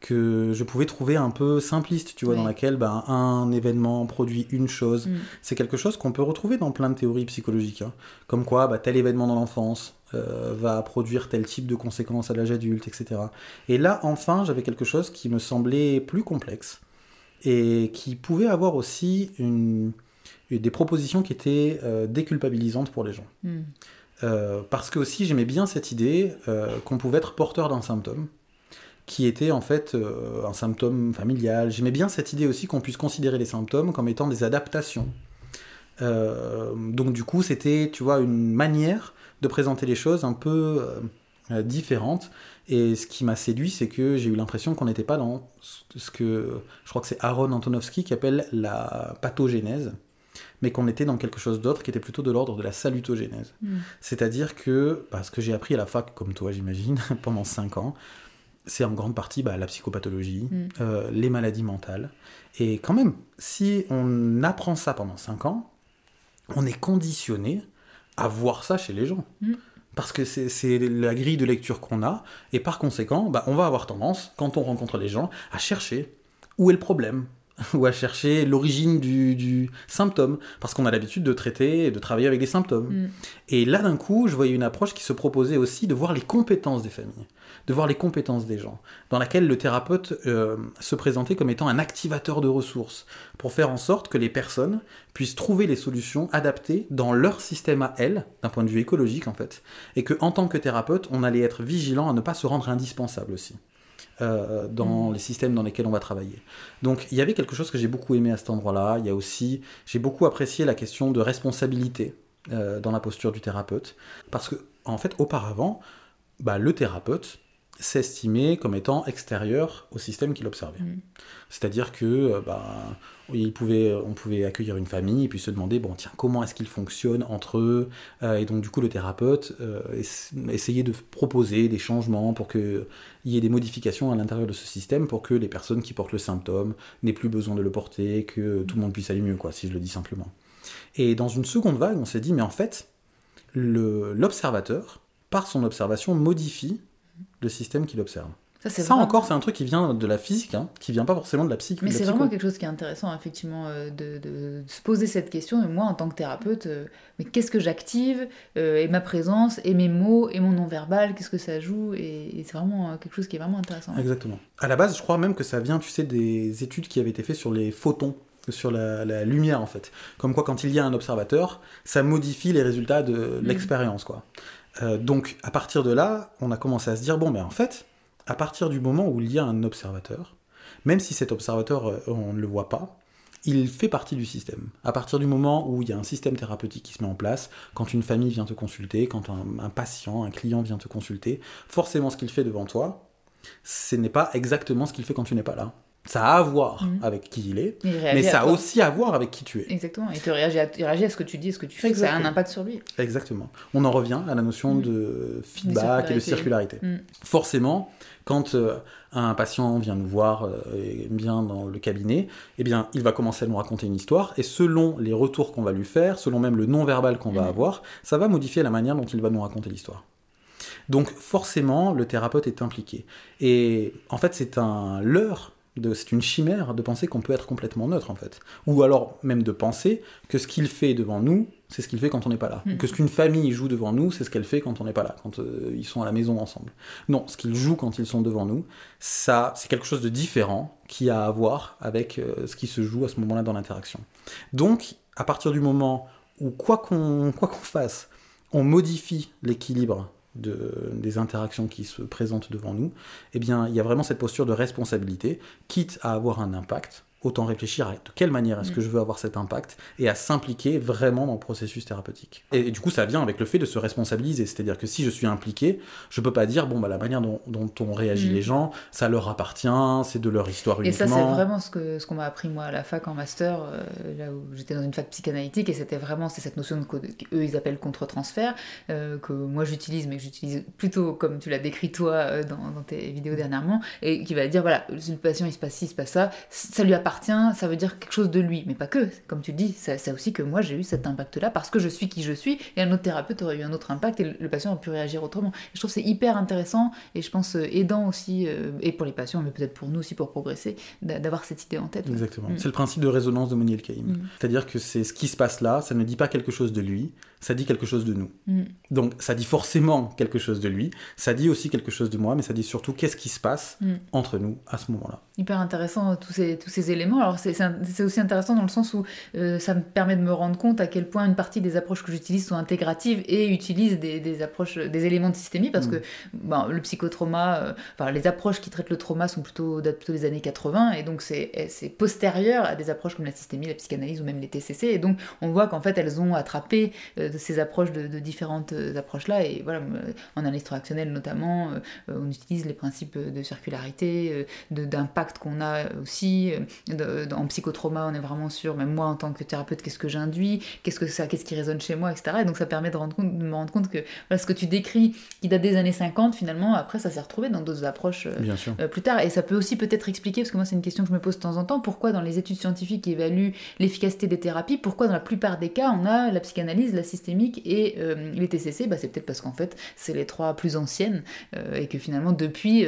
[SPEAKER 3] que je pouvais trouver un peu simpliste, tu vois,
[SPEAKER 2] Oui.
[SPEAKER 3] dans laquelle ben, un événement produit une chose.
[SPEAKER 2] Mm.
[SPEAKER 3] C'est quelque chose qu'on peut retrouver dans plein de théories psychologiques, hein. comme quoi bah, tel événement dans l'enfance euh, va produire tel type de conséquences à l'âge adulte, etc. Et là, enfin, j'avais quelque chose qui me semblait plus complexe et qui pouvait avoir aussi une, des propositions qui étaient euh, déculpabilisantes pour les gens.
[SPEAKER 2] Hmm.
[SPEAKER 3] Euh, parce que aussi j'aimais bien cette idée qu'on pouvait être porteur d'un symptôme qui était en fait euh, un symptôme familial. J'aimais bien cette idée aussi qu'on puisse considérer les symptômes comme étant des adaptations. Euh, donc du coup c'était, tu vois, une manière de présenter les choses un peu euh, différente. Et ce qui m'a séduit, c'est que j'ai eu l'impression qu'on n'était pas dans ce- ce que je crois que c'est Aaron Antonovsky qui appelle la pathogénèse, mais qu'on était dans quelque chose d'autre qui était plutôt de l'ordre de la salutogénèse.
[SPEAKER 2] Mm.
[SPEAKER 3] C'est-à-dire que, parce que j'ai appris à la fac, comme toi j'imagine, pendant 5 ans, c'est en grande partie bah, la psychopathologie,
[SPEAKER 2] Mm.
[SPEAKER 3] euh, les maladies mentales. Et quand même, si on apprend ça pendant 5 ans, on est conditionné à voir ça chez les gens.
[SPEAKER 2] Mm.
[SPEAKER 3] Parce que c'est la grille de lecture qu'on a, et par conséquent, bah, on va avoir tendance, quand on rencontre les gens, à chercher où est le problème, ou à chercher l'origine du, du symptôme, parce qu'on a l'habitude de traiter et de travailler avec des symptômes.
[SPEAKER 2] Mm.
[SPEAKER 3] Et là, d'un coup, je voyais une approche qui se proposait aussi de voir les compétences des familles, de voir les compétences des gens, dans laquelle le thérapeute euh, se présentait comme étant un activateur de ressources, pour faire en sorte que les personnes puissent trouver les solutions adaptées dans leur système à elles, d'un point de vue écologique en fait, et que en tant que thérapeute, on allait être vigilant à ne pas se rendre indispensable aussi. Euh, dans
[SPEAKER 2] Mm.
[SPEAKER 3] les systèmes dans lesquels on va travailler. Donc il y avait quelque chose que j'ai beaucoup aimé à cet endroit-là. Il y a aussi, j'ai beaucoup apprécié la question de responsabilité euh, dans la posture du thérapeute. Parce que, en fait, auparavant, bah, le thérapeute s'estimait comme étant extérieur au système qu'il observait.
[SPEAKER 2] Mm.
[SPEAKER 3] C'est-à-dire que euh, bah, on pouvait accueillir une famille et puis se demander, bon, comment est-ce qu'ils fonctionnent entre eux Euh, Et donc, du coup, le thérapeute euh, ess- essayait de proposer des changements pour qu'il y ait des modifications à l'intérieur de ce système pour que les personnes qui portent le symptôme n'aient plus besoin de le porter, que tout le monde puisse aller mieux, quoi, si je le dis simplement. Et dans une seconde vague, on s'est dit, mais en fait, l'observateur, par son observation, modifie le système qu'il observe.
[SPEAKER 2] Ça, c'est
[SPEAKER 3] Ça
[SPEAKER 2] vraiment-
[SPEAKER 3] encore, c'est un truc qui vient de la physique, hein, qui vient pas forcément de la psych.
[SPEAKER 2] Mais c'est vraiment quelque chose qui est intéressant, effectivement, euh, de, de se poser cette question. Et moi, en tant que thérapeute, euh, mais qu'est-ce que j'active euh, Et ma présence, et mes mots, et mon non-verbal, qu'est-ce que ça joue Et, et c'est vraiment quelque chose qui est vraiment intéressant.
[SPEAKER 3] Exactement. À la base, je crois même que ça vient, tu sais, des études qui avaient été faites sur les photons, sur la, la lumière en fait. Comme quoi, quand il y a un observateur, ça modifie les résultats de l'expérience, quoi. Euh, donc, à partir de là, on a commencé à se dire bon, ben en fait, à partir du moment où il y a un observateur, même si cet observateur, euh, on ne le voit pas, il fait partie du système. À partir du moment où il y a un système thérapeutique qui se met en place, quand une famille vient te consulter, quand un, un patient, un client vient te consulter, forcément ce qu'il fait devant toi, ce n'est pas exactement ce qu'il fait quand tu n'es pas là. Ça a à voir
[SPEAKER 2] Mhm.
[SPEAKER 3] avec qui il est,
[SPEAKER 2] Il réagit
[SPEAKER 3] mais ça a
[SPEAKER 2] toi.
[SPEAKER 3] aussi à voir avec qui tu es.
[SPEAKER 2] Exactement. Et tu réagis à, il réagit à ce que tu dis, à ce que tu fais, ça a un
[SPEAKER 3] Exactement.
[SPEAKER 2] impact sur lui.
[SPEAKER 3] Exactement. On en revient à la notion
[SPEAKER 2] Mhm.
[SPEAKER 3] de feedback et de
[SPEAKER 2] circularité.
[SPEAKER 3] circularité.
[SPEAKER 2] Mhm.
[SPEAKER 3] Forcément, quand euh, un patient vient nous voir euh, vient dans le cabinet, eh bien, il va commencer à nous raconter une histoire, et selon les retours qu'on va lui faire, selon même le non-verbal qu'on va
[SPEAKER 2] Mhm.
[SPEAKER 3] avoir, ça va modifier la manière dont il va nous raconter l'histoire. Donc forcément, le thérapeute est impliqué. Et en fait, c'est un leurre, c'est une chimère de penser qu'on peut être complètement neutre, en fait. Ou alors même de penser que ce qu'il fait devant nous, c'est ce qu'il fait quand on n'est pas là.
[SPEAKER 2] Mhm.
[SPEAKER 3] Que ce qu'une famille joue devant nous, c'est ce qu'elle fait quand on n'est pas là, quand euh, ils sont à la maison ensemble. Non, ce qu'ils jouent quand ils sont devant nous, ça, c'est quelque chose de différent qui a à voir avec euh, ce qui se joue à ce moment-là dans l'interaction. Donc, à partir du moment où quoi qu'on quoi qu'on fasse, on modifie l'équilibre de, des interactions qui se présentent devant nous, eh bien, il y a vraiment cette posture de responsabilité, quitte à avoir un impact, autant réfléchir à de quelle manière est-ce que je veux avoir cet impact et à s'impliquer vraiment dans le processus thérapeutique. Et, et du coup, ça vient avec le fait de se responsabiliser, c'est-à-dire que si je suis impliqué, je peux pas dire bon bah la manière dont, dont on réagit
[SPEAKER 2] Mhm.
[SPEAKER 3] les gens, ça leur appartient, c'est de leur histoire
[SPEAKER 2] Et ça,
[SPEAKER 3] uniquement.
[SPEAKER 2] c'est vraiment ce que ce qu'on m'a appris moi à la fac en master, euh, là où j'étais dans une fac psychanalytique, et c'était vraiment c'est cette notion de qu'eux ils appellent contre-transfert, euh, que moi j'utilise, mais que j'utilise plutôt comme tu l'as décrit toi euh, dans, dans tes vidéos dernièrement, et qui va dire voilà, si le patient il se passe ci, il se passe ça, ça lui appartient, ça veut dire quelque chose de lui, mais pas que, comme tu le dis, c'est aussi que moi j'ai eu cet impact-là parce que je suis qui je suis, et un autre thérapeute aurait eu un autre impact, et le, le patient a pu réagir autrement. Et je trouve c'est hyper intéressant, et je pense euh, aidant aussi, euh, et pour les patients, mais peut-être pour nous aussi pour progresser, d'a- d'avoir cette idée en tête.
[SPEAKER 3] Exactement.
[SPEAKER 2] Mm.
[SPEAKER 3] C'est le principe de résonance de Monier-Caïm.
[SPEAKER 2] Mm.
[SPEAKER 3] C'est-à-dire que c'est ce qui se passe là, ça ne dit pas quelque chose de lui, ça dit quelque chose de nous.
[SPEAKER 2] Mm.
[SPEAKER 3] Donc ça dit forcément quelque chose de lui, ça dit aussi quelque chose de moi, mais ça dit surtout qu'est-ce qui se passe
[SPEAKER 2] Mm.
[SPEAKER 3] entre nous à ce moment-là.
[SPEAKER 2] Hyper intéressant tous ces, tous ces éléments. Alors c'est- aussi intéressant dans le sens où euh, ça me permet de me rendre compte à quel point une partie des approches que j'utilise sont intégratives et utilisent des, des approches, des éléments de systémie parce
[SPEAKER 3] Mm.
[SPEAKER 2] que ben, le psychotrauma, euh, enfin les approches qui traitent le trauma sont plutôt datent plutôt des années 80 et donc c'est c'est postérieur à des approches comme la systémie, la psychanalyse ou même les TCC et donc on voit qu'en fait elles ont attrapé euh, ces approches de, de différentes euh, approches là et voilà euh, en analyse transactionnelle notamment euh, euh, on utilise les principes de circularité euh, qu'on a aussi. euh, de- de- en psychotrauma, on est vraiment sûr, même moi en tant que thérapeute, qu'est-ce que j'induis, qu'est-ce que ça, qu'est-ce qui résonne chez moi, etc. Et donc ça permet de, rendre compte, de me rendre compte que voilà, ce que tu décris, qui date des années 50, finalement, après ça s'est retrouvé dans d'autres approches. euh, euh, plus tard. Et ça peut aussi peut-être expliquer, parce que moi c'est une question que je me pose de temps en temps, pourquoi dans les études scientifiques qui évaluent l'efficacité des thérapies, pourquoi dans la plupart des cas on a la psychanalyse, la systémique et euh, les TCC bah, C'est peut-être parce qu'en fait c'est les trois plus anciennes euh, et que finalement depuis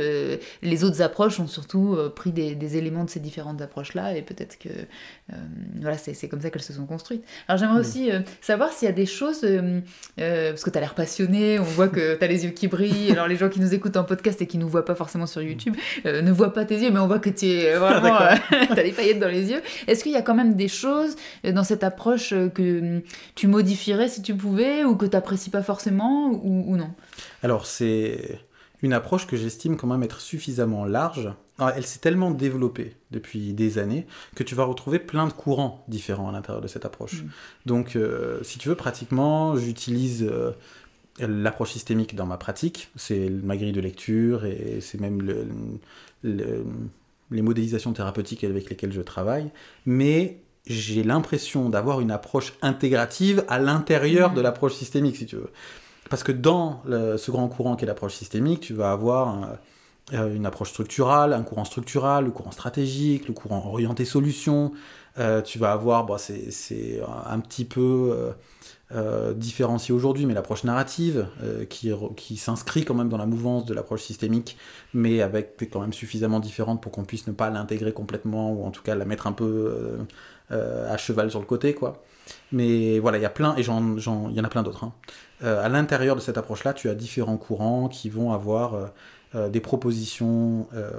[SPEAKER 2] les autres approches ont surtout euh, pris des, des éléments de ces différentes approches-là et peut-être que euh, voilà, c'est comme ça qu'elles se sont construites. Alors j'aimerais
[SPEAKER 3] Mm.
[SPEAKER 2] aussi euh, savoir s'il y a des choses, euh, parce que tu as l'air passionné, on voit que tu as les yeux qui brillent, alors les gens qui nous écoutent en podcast et qui nous voient pas forcément sur YouTube ne voient pas tes yeux, mais on voit que tu es vraiment, as les paillettes dans les yeux. Est-ce qu'il y a quand même des choses dans cette approche que hum, tu modifierais si tu pouvais ou que tu n'apprécies pas forcément ou, ou non?
[SPEAKER 3] Alors c'est une approche que j'estime quand même être suffisamment large elle s'est tellement développée depuis des années que tu vas retrouver plein de courants différents à l'intérieur de cette approche.
[SPEAKER 2] Mm.
[SPEAKER 3] Donc, euh, si tu veux, pratiquement, j'utilise euh, l'approche systémique dans ma pratique. C'est ma grille de lecture et c'est même le- le- les modélisations thérapeutiques avec lesquelles je travaille. Mais j'ai l'impression d'avoir une approche intégrative à l'intérieur
[SPEAKER 2] Mm.
[SPEAKER 3] de l'approche systémique, si tu veux. Parce que dans le- ce grand courant qu'est l'approche systémique, tu vas avoir un- une approche structurale, un courant structural, le courant stratégique, le courant orienté solution. Euh, tu vas avoir, bon, c'est un petit peu euh, euh, différencié aujourd'hui, mais l'approche narrative euh, qui, qui s'inscrit quand même dans la mouvance de l'approche systémique, mais avec quand même suffisamment différente pour qu'on puisse ne pas l'intégrer complètement ou en tout cas la mettre un peu euh, euh, à cheval sur le côté, quoi. Mais voilà, il y a plein, et il y en a plein d'autres. hein. Euh, à l'intérieur de cette approche-là, tu as différents courants qui vont avoir euh, des propositions euh,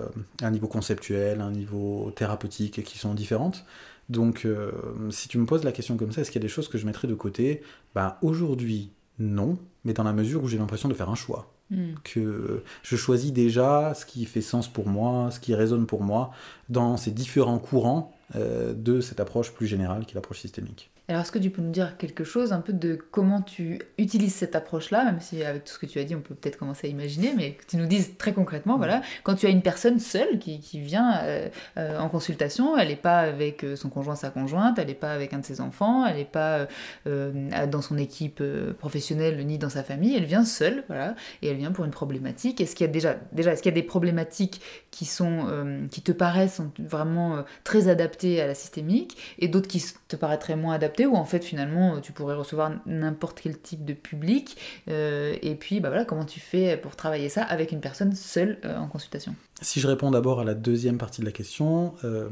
[SPEAKER 3] à un niveau conceptuel, à un niveau thérapeutique qui sont différentes. Donc, euh, si tu me poses la question comme ça, est-ce qu'il y a des choses que je mettrais de côté? Bah, aujourd'hui, non, mais dans la mesure où j'ai l'impression de faire un choix.
[SPEAKER 2] Mm.
[SPEAKER 3] Que je choisis déjà ce qui fait sens pour moi, ce qui résonne pour moi, dans ces différents courants de cette approche plus générale qui est l'approche systémique.
[SPEAKER 2] Alors, est-ce que tu peux nous dire quelque chose un peu de comment tu utilises cette approche-là, même si avec tout ce que tu as dit, on peut peut-être commencer à imaginer, mais que tu nous dises très concrètement, voilà, quand tu as une personne seule qui, qui vient euh, euh, en consultation, elle n'est pas avec euh, son conjoint, sa conjointe, elle n'est pas avec un de ses enfants, elle n'est pas euh, dans son équipe professionnelle ni dans sa famille, elle vient seule, voilà, et elle vient pour une problématique. Est-ce qu'il y a déjà, déjà est-ce qu'il y a des problématiques qui sont, qui te paraissent vraiment très adaptées à la systémique, et d'autres qui te paraîtraient moins adaptées, ou en fait finalement tu pourrais recevoir n'importe quel type de public, euh, et puis bah voilà, comment tu fais pour travailler ça avec une personne seule euh, en consultation?
[SPEAKER 3] Si je réponds d'abord à la deuxième partie de la question, euh,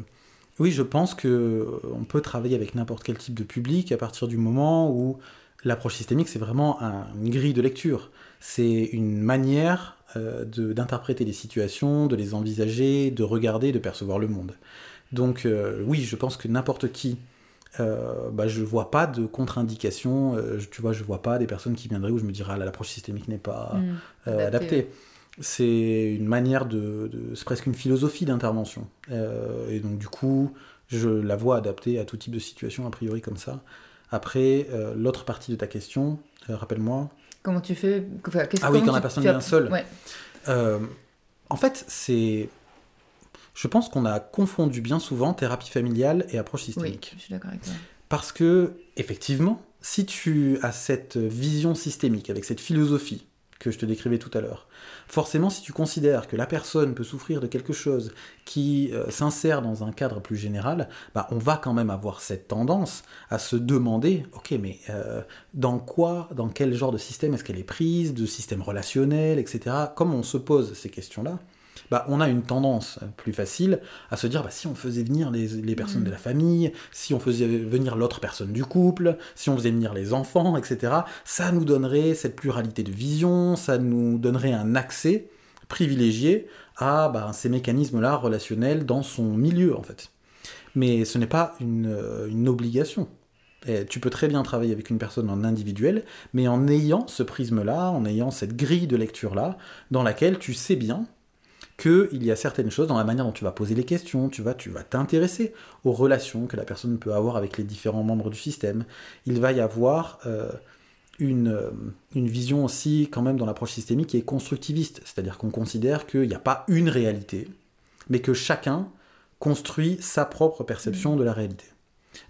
[SPEAKER 3] oui, je pense que euh, on peut travailler avec n'importe quel type de public à partir du moment où l'approche systémique, c'est vraiment un- une grille de lecture. C'est une manière euh, d'interpréter les situations, de les envisager, de regarder, de percevoir le monde. Donc euh, oui, je pense que n'importe qui, euh, bah, je vois pas de contre-indication, euh, je- tu vois, je vois pas des personnes qui viendraient où je me dirais, ah l'approche systémique n'est pas
[SPEAKER 2] Mm.
[SPEAKER 3] euh,
[SPEAKER 2] Adapté,
[SPEAKER 3] adapté. C'est une manière de, de- c'est presque une philosophie d'intervention. Euh, et donc du coup, je la vois adaptée à tout type de situation a priori comme ça. Après, euh, l'autre partie de ta question, rappelle-moi.
[SPEAKER 2] Comment tu fais enfin,
[SPEAKER 3] Ah oui, quand la personne vient seule.
[SPEAKER 2] Ouais.
[SPEAKER 3] En fait, c'est, je pense qu'on a confondu bien souvent thérapie familiale et approche
[SPEAKER 2] Oui,
[SPEAKER 3] systémique.
[SPEAKER 2] je suis d'accord avec toi.
[SPEAKER 3] Parce que, effectivement, si tu as cette vision systémique, avec cette philosophie que je te décrivais tout à l'heure, forcément, si tu considères que la personne peut souffrir de quelque chose qui euh, s'insère dans un cadre plus général, bah, on va quand même avoir cette tendance à se demander, ok, mais euh, dans quoi, dans quel genre de système est-ce qu'elle est prise, de système relationnel, etc. Comme on se pose ces questions-là, bah, on a une tendance plus facile à se dire bah, si on faisait venir les, les personnes
[SPEAKER 2] Mm.
[SPEAKER 3] de la famille, si on faisait venir l'autre personne du couple, si on faisait venir les enfants, etc., ça nous donnerait cette pluralité de vision, ça nous donnerait un accès privilégié à bah, ces mécanismes-là relationnels dans son milieu, en fait. Mais ce n'est pas une, euh, une obligation. Et tu peux très bien travailler avec une personne en individuel, mais en ayant ce prisme-là, en ayant cette grille de lecture-là, dans laquelle tu sais bien qu'il y a certaines choses dans la manière dont tu vas poser les questions, tu vas t'intéresser aux relations que la personne peut avoir avec les différents membres du système. Il va y avoir euh, une, euh, une vision aussi quand même dans l'approche systémique qui est constructiviste, c'est-à-dire qu'on considère qu'il n'y a pas une réalité, mais que chacun construit sa propre perception de la réalité.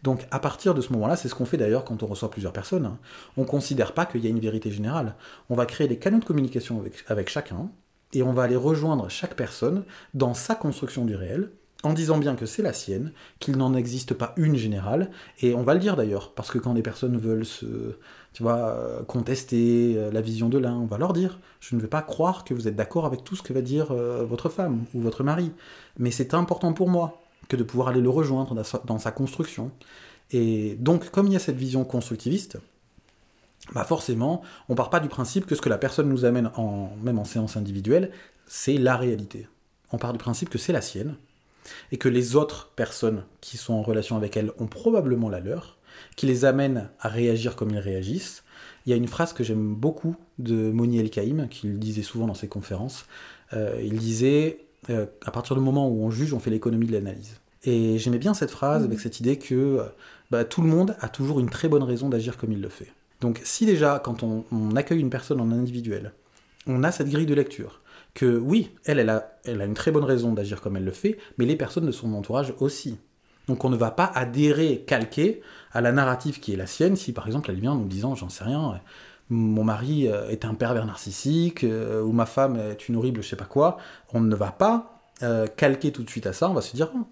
[SPEAKER 3] Donc à partir de ce moment-là, c'est ce qu'on fait d'ailleurs quand on reçoit plusieurs personnes. hein. On ne considère pas qu'il y a une vérité générale. On va créer des canaux de communication avec chacun, et on va aller rejoindre chaque personne dans sa construction du réel, en disant bien que c'est la sienne, qu'il n'en existe pas une générale, et on va le dire d'ailleurs, parce que quand des personnes veulent se, tu vois, euh, contester euh, la vision de l'un, on va leur dire, je ne vais pas croire que vous êtes d'accord avec tout ce que va dire euh, votre femme ou votre mari, mais c'est important pour moi que de pouvoir aller le rejoindre dans sa construction. Et donc, comme il y a cette vision constructiviste, bah forcément, on part pas du principe que ce que la personne nous amène, en, même en séance individuelle, c'est la réalité. On part du principe que c'est la sienne, et que les autres personnes qui sont en relation avec elle ont probablement la leur, qui les amène à réagir comme ils réagissent. Il y a une phrase que j'aime beaucoup de Moni El Kaïm, qu'il disait souvent dans ses conférences. Euh, il disait euh, à partir du moment où on juge, on fait l'économie de l'analyse. Et j'aimais bien cette phrase avec cette idée que euh, bah, tout le monde a toujours une très bonne raison d'agir comme il le fait. Donc si déjà, quand on, accueille une personne en individuel, on a cette grille de lecture, que oui, elle, elle a, elle a une très bonne raison d'agir comme elle le fait, mais les personnes de son entourage aussi. Donc on ne va pas adhérer, calquer à la narrative qui est la sienne, si par exemple elle vient en nous disant, j'en sais rien, mon mari euh, est un pervers narcissique, euh, ou ma femme est une horrible je sais pas quoi, on ne va pas euh, calquer tout de suite à ça, on va se dire, oh,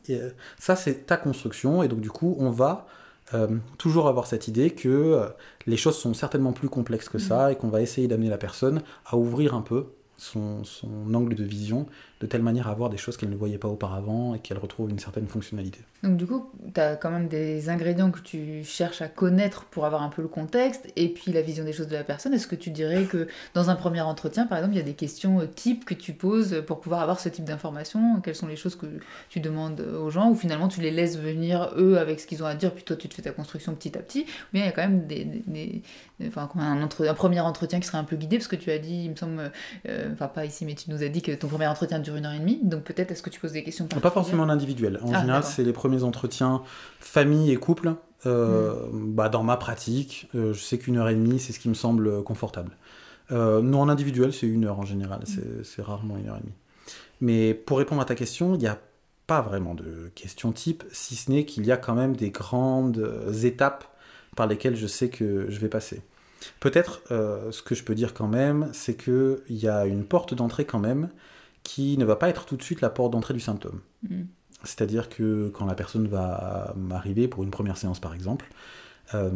[SPEAKER 3] ça c'est ta construction, et donc du coup on va euh, toujours avoir cette idée que euh, les choses sont certainement plus complexes que ça, et qu'on va essayer d'amener la personne à ouvrir un peu son, son angle de vision, de telle manière à voir des choses qu'elle ne voyait pas auparavant, et qu'elle retrouve une certaine fonctionnalité.
[SPEAKER 2] Donc du coup, tu as quand même des ingrédients que tu cherches à connaître pour avoir un peu le contexte et puis la vision des choses de la personne. Est-ce que tu dirais que dans un premier entretien, par exemple, il y a des questions euh, types que tu poses pour pouvoir avoir ce type d'informations Quelles sont les choses que tu demandes aux gens? Ou finalement tu les laisses venir eux avec ce qu'ils ont à dire puis toi tu te fais ta construction petit à petit? Ou bien il y a quand même des, des- des- enfin, un, entre- un premier entretien qui serait un peu guidé? Parce que tu as dit, il me semble, euh, enfin pas ici mais tu nous as dit que ton premier entretien dure une heure et demie donc peut-être est-ce que tu poses des questions
[SPEAKER 3] Pas forcément en individuel. En
[SPEAKER 2] Ah,
[SPEAKER 3] général,
[SPEAKER 2] d'accord.
[SPEAKER 3] c'est les premiers entretiens famille et couple. Euh,
[SPEAKER 2] Mm.
[SPEAKER 3] bah, dans ma pratique, euh, je sais qu'une heure et demie, c'est ce qui me semble confortable. Euh, non, en individuel, c'est une heure en général.
[SPEAKER 2] Mm.
[SPEAKER 3] C'est- rarement une heure et demie. Mais pour répondre à ta question, il n'y a pas vraiment de question type, si ce n'est qu'il y a quand même des grandes euh, étapes par lesquelles je sais que je vais passer. Peut-être, euh, ce que je peux dire quand même, c'est qu'il y a une porte d'entrée quand même qui ne va pas être tout de suite la porte d'entrée du symptôme.
[SPEAKER 2] Mm.
[SPEAKER 3] C'est-à-dire que quand la personne va m'arriver pour une première séance par exemple, euh,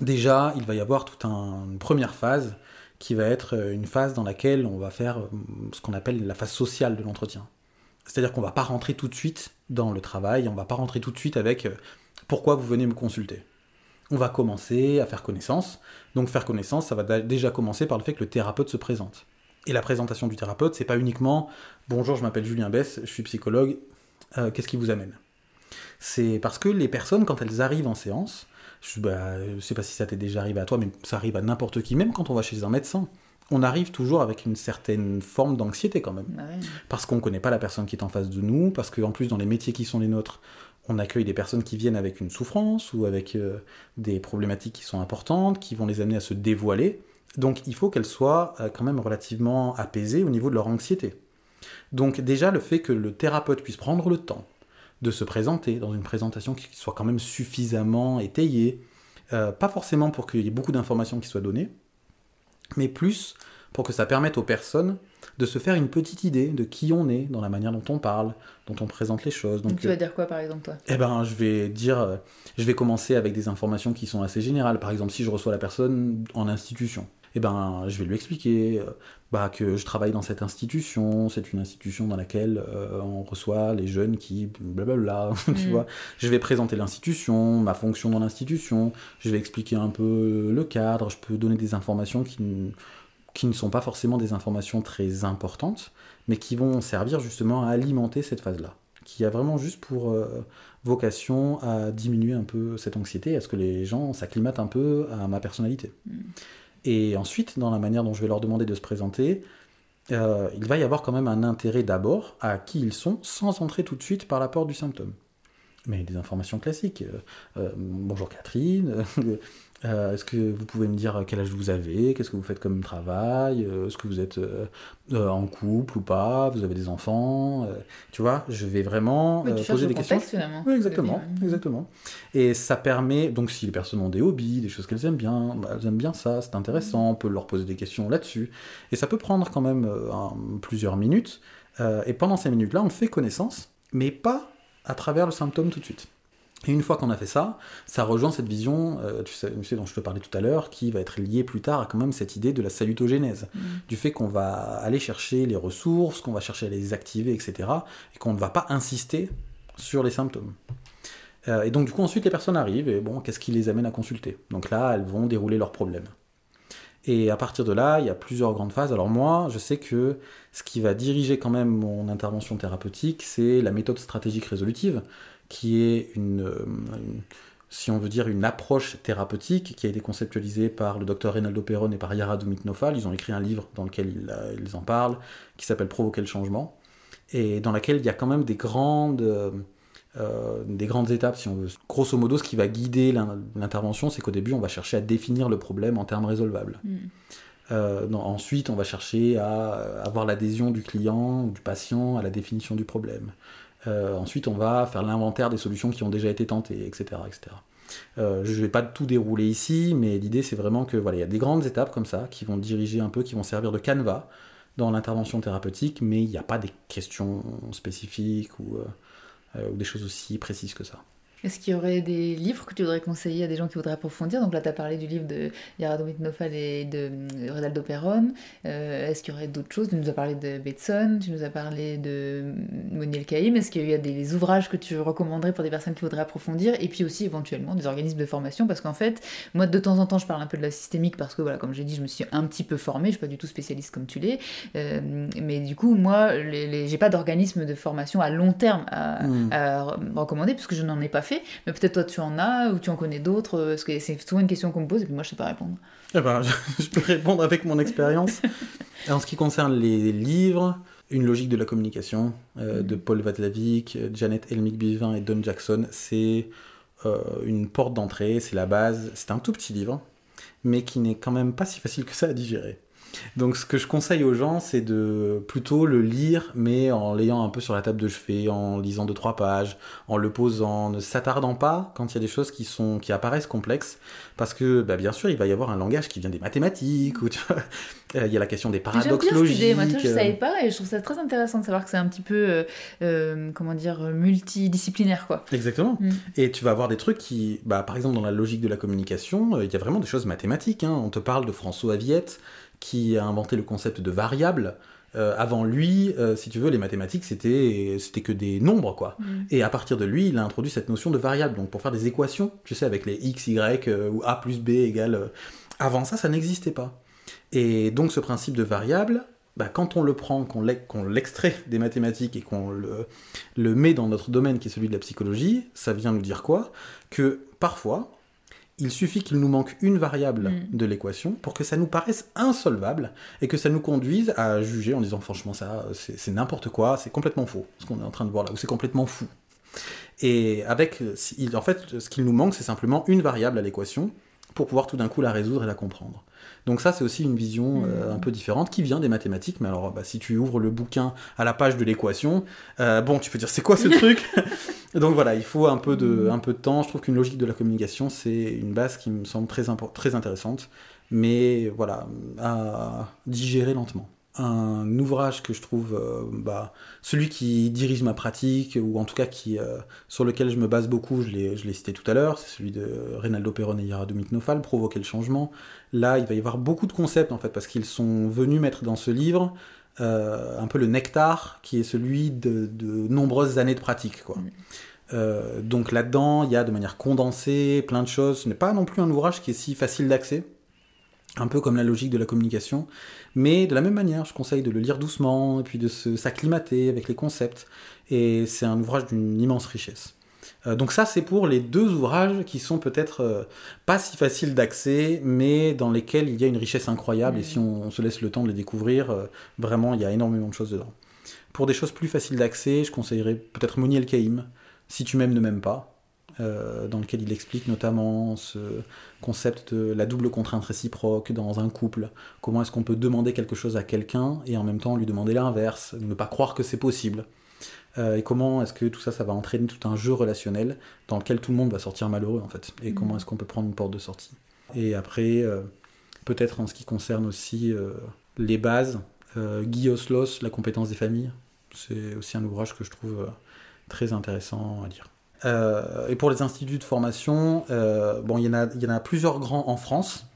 [SPEAKER 3] déjà il va y avoir toute un- une première phase qui va être euh, une phase dans laquelle on va faire euh, ce qu'on appelle la phase sociale de l'entretien. C'est-à-dire qu'on va pas rentrer tout de suite dans le travail, on va pas rentrer tout de suite avec pourquoi vous venez me consulter? On va commencer à faire connaissance. Donc faire connaissance, ça va déjà commencer par le fait que le thérapeute se présente. Et la présentation du thérapeute, c'est pas uniquement bonjour, je m'appelle Julien Bess, je suis psychologue, euh, qu'est-ce qui vous amène? C'est parce que les personnes, quand elles arrivent en séance, je, bah, je sais pas si ça t'est déjà arrivé à toi, mais ça arrive à n'importe qui, même quand on va chez un médecin, on arrive toujours avec une certaine forme d'anxiété quand même
[SPEAKER 2] ouais.
[SPEAKER 3] parce qu'on ne connaît pas la personne qui est en face de nous, parce qu'en plus dans les métiers qui sont les nôtres, on accueille des personnes qui viennent avec une souffrance ou avec euh, des problématiques qui sont importantes, qui vont les amener à se dévoiler. Donc il faut qu'elles soient euh, quand même relativement apaisées au niveau de leur anxiété. Donc déjà le fait que le thérapeute puisse prendre le temps de se présenter dans une présentation qui soit quand même suffisamment étayée, euh, pas forcément pour qu'il y ait beaucoup d'informations qui soient données, mais plus pour que ça permette aux personnes de se faire une petite idée de qui on est dans la manière dont on parle, dont on présente les choses.
[SPEAKER 2] Donc, tu vas dire quoi par exemple toi?
[SPEAKER 3] eh ben, je vais dire, euh, je vais commencer avec des informations qui sont assez générales. Par exemple, si je reçois la personne en institution, eh ben, je vais lui expliquer euh, bah, que je travaille dans cette institution. C'est une institution dans laquelle euh, on reçoit les jeunes qui blablabla. tu
[SPEAKER 2] Mm.
[SPEAKER 3] vois, je vais présenter l'institution, ma fonction dans l'institution. Je vais expliquer un peu le cadre. Je peux donner des informations qui ne qui ne sont pas forcément des informations très importantes, mais qui vont servir justement à alimenter cette phase-là, qui a vraiment juste pour euh, vocation à diminuer un peu cette anxiété, à ce que les gens s'acclimatent un peu à ma personnalité.
[SPEAKER 2] Mm.
[SPEAKER 3] Et ensuite, dans la manière dont je vais leur demander de se présenter, euh, il va y avoir quand même un intérêt d'abord à qui ils sont, sans entrer tout de suite par la porte du symptôme. Mais des informations classiques. Euh, euh, bonjour Catherine, euh, est-ce que vous pouvez me dire quel âge vous avez, qu'est-ce que vous faites comme travail, euh, est-ce que vous êtes euh, euh, en couple ou pas, vous avez des enfants, euh, tu vois, je vais vraiment
[SPEAKER 2] Oui,
[SPEAKER 3] euh,
[SPEAKER 2] tu cherches
[SPEAKER 3] poser des questions.
[SPEAKER 2] contexte finalement.
[SPEAKER 3] Oui, exactement, exactement. Et ça permet, donc si les personnes ont des hobbies, des choses qu'elles aiment bien, bah, elles aiment bien ça, c'est intéressant, on peut leur poser des questions là-dessus. Et ça peut prendre quand même euh, un- plusieurs minutes. Euh, et pendant ces minutes-là, on fait connaissance, mais pas à travers le symptôme tout de suite. Et une fois qu'on a fait ça, ça rejoint cette vision, euh, tu, sais, tu sais, dont je te parlais tout à l'heure, qui va être liée plus tard à quand même cette idée de la salutogénèse,
[SPEAKER 2] Mhm.
[SPEAKER 3] du fait qu'on va aller chercher les ressources, qu'on va chercher à les activer, etc., et qu'on ne va pas insister sur les symptômes. Euh, et donc du coup ensuite les personnes arrivent et bon qu'est-ce qui les amène à consulter? Donc là elles vont dérouler leurs problèmes. Et à partir de là il y a plusieurs grandes phases. Alors moi je sais que ce qui va diriger quand même mon intervention thérapeutique c'est la méthode stratégique résolutive qui est une, euh, une- si on veut dire une approche thérapeutique qui a été conceptualisée par le docteur Reynaldo Perron et par Yara Doumit Nofal. Ils ont écrit un livre dans lequel ils, euh, ils en parlent qui s'appelle Provoquer le changement et dans laquelle il y a quand même des grandes, euh, des grandes étapes, si on veut. Grosso modo, ce qui va guider l'in- l'intervention, c'est qu'au début, on va chercher à définir le problème en termes résolvables.
[SPEAKER 2] Mm.
[SPEAKER 3] Euh, non, ensuite, on va chercher à avoir l'adhésion du client ou du patient à la définition du problème. Euh, ensuite, on va faire l'inventaire des solutions qui ont déjà été tentées, etc. etc. Euh, je ne vais pas tout dérouler ici, mais l'idée c'est vraiment que voilà, il y a des grandes étapes comme ça qui vont diriger un peu, qui vont servir de canevas dans l'intervention thérapeutique, mais il n'y a pas des questions spécifiques euh, ou des choses aussi précises que ça.
[SPEAKER 2] Est-ce qu'il y aurait des livres que tu voudrais conseiller à des gens qui voudraient approfondir? Donc là, tu as parlé du livre de Yaradomit Nofal et de euh, Ronaldo Perron. Euh, Est-ce qu'il y aurait d'autres choses? Tu nous as parlé de Betson, tu nous as parlé de Moniel Caïm. Est-ce qu'il y a des ouvrages que tu recommanderais pour des personnes qui voudraient approfondir? Et puis aussi éventuellement des organismes de formation? Parce qu'en fait, moi de temps en temps, je parle un peu de la systémique parce que, voilà, comme j'ai dit, je me suis un petit peu formée. Je suis pas du tout spécialiste comme tu l'es. Euh, mais du coup, moi, les, les- j'ai pas d'organisme de formation à long terme à,
[SPEAKER 3] Mm.
[SPEAKER 2] à re- recommander puisque je n'en ai pas fait. Mais peut-être toi tu en as ou tu en connais d'autres. euh, Parce que c'est souvent une question qu'on me pose et puis moi je sais pas répondre.
[SPEAKER 3] Eh ben, je, peux répondre avec mon expérience. En ce qui concerne les livres, Une logique de la communication euh, de Paul Vatlavik, Janet Elmick Bivin et Don Jackson, c'est euh, une porte d'entrée, c'est la base. C'est un tout petit livre, mais qui n'est quand même pas si facile que ça à digérer. Donc ce que je conseille aux gens, c'est de plutôt le lire, mais en l'ayant un peu sur la table de chevet, en lisant deux trois pages, en le posant, ne s'attardant pas quand il y a des choses qui sont qui apparaissent complexes, parce que bah, bien sûr il va y avoir un langage qui vient des mathématiques ou tu vois, euh, il y a la question des
[SPEAKER 2] J'aime
[SPEAKER 3] paradoxes
[SPEAKER 2] bien cette
[SPEAKER 3] logiques.
[SPEAKER 2] idée. Moi, tu vois, je
[SPEAKER 3] euh,
[SPEAKER 2] savais pas et je trouve ça très intéressant de savoir que c'est un petit peu, euh, euh, comment dire, multidisciplinaire quoi.
[SPEAKER 3] Exactement.
[SPEAKER 2] Mm.
[SPEAKER 3] Et tu vas avoir des trucs qui, bah, par exemple, dans la logique de la communication, euh, il y a vraiment des choses mathématiques. hein. On te parle de François Viette, qui a inventé le concept de variable. Euh, avant lui, euh, si tu veux, les mathématiques, c'était que des nombres, quoi.
[SPEAKER 2] Mm.
[SPEAKER 3] Et à partir de lui, il a introduit cette notion de variable. Donc pour faire des équations, tu sais, avec les x, y, euh, ou a plus b égale... Avant ça, ça n'existait pas. Et donc ce principe de variable, bah, quand on le prend, qu'on l'e- qu'on l'extrait des mathématiques et qu'on le, le met dans notre domaine qui est celui de la psychologie, ça vient nous dire quoi? Que parfois, il suffit qu'il nous manque une variable
[SPEAKER 2] Mm.
[SPEAKER 3] de l'équation pour que ça nous paraisse insolvable et que ça nous conduise à juger en disant franchement ça c'est n'importe quoi, c'est complètement faux ce qu'on est en train de voir là, ou c'est complètement fou. Et avec, en fait, ce qu'il nous manque, c'est simplement une variable à l'équation pour pouvoir tout d'un coup la résoudre et la comprendre. Donc ça, c'est aussi une vision euh, un peu différente qui vient des mathématiques. Mais alors, bah, si tu ouvres le bouquin à la page de l'équation, euh, bon, tu peux dire c'est quoi ce truc? Donc voilà, il faut un peu de, un peu de temps. Je trouve qu'une logique de la communication, c'est une base qui me semble très, très intéressante, mais voilà, à digérer lentement. Un ouvrage que je trouve, euh, bah, celui qui dirige ma pratique, ou en tout cas qui, euh, sur lequel je me base beaucoup, je l'ai je l'ai cité tout à l'heure, c'est celui de Reynaldo Perron et Yara Nofal, Provoquer le changement. Là, il va y avoir beaucoup de concepts, en fait, parce qu'ils sont venus mettre dans ce livre euh, un peu le nectar, qui est celui de, de nombreuses années de pratique, quoi. Euh, donc là-dedans, il y a de manière condensée plein de choses. Ce n'est pas non plus un ouvrage qui est si facile d'accès, un peu comme la logique de la communication, mais de la même manière, je conseille de le lire doucement et puis de s'acclimater avec les concepts. Et c'est un ouvrage d'une immense richesse. Euh, donc ça, c'est pour les deux ouvrages qui sont peut-être euh, pas si faciles d'accès, mais dans lesquels il y a une richesse incroyable. Et si on, se laisse le temps de les découvrir, euh, vraiment, il y a énormément de choses dedans. Pour des choses plus faciles d'accès, je conseillerais peut-être Moniel Caïm, Si tu m'aimes, ne m'aime pas, euh, dans lequel il explique notamment ce concept de la double contrainte réciproque dans un couple. Comment est-ce qu'on peut demander quelque chose à quelqu'un et en même temps lui demander l'inverse, ne pas croire que c'est possible. Euh, et comment est-ce que tout ça, ça va entraîner tout un jeu relationnel dans lequel tout le monde va sortir malheureux en fait. Et
[SPEAKER 2] Mhm.
[SPEAKER 3] comment est-ce qu'on peut prendre une porte de sortie. Et après, euh, peut-être en ce qui concerne aussi les bases, Guy Oslos, La compétence des familles, c'est aussi un ouvrage que je trouve très intéressant à lire. Euh, et pour les instituts de formation, euh, bon, il y, en a, plusieurs grands en France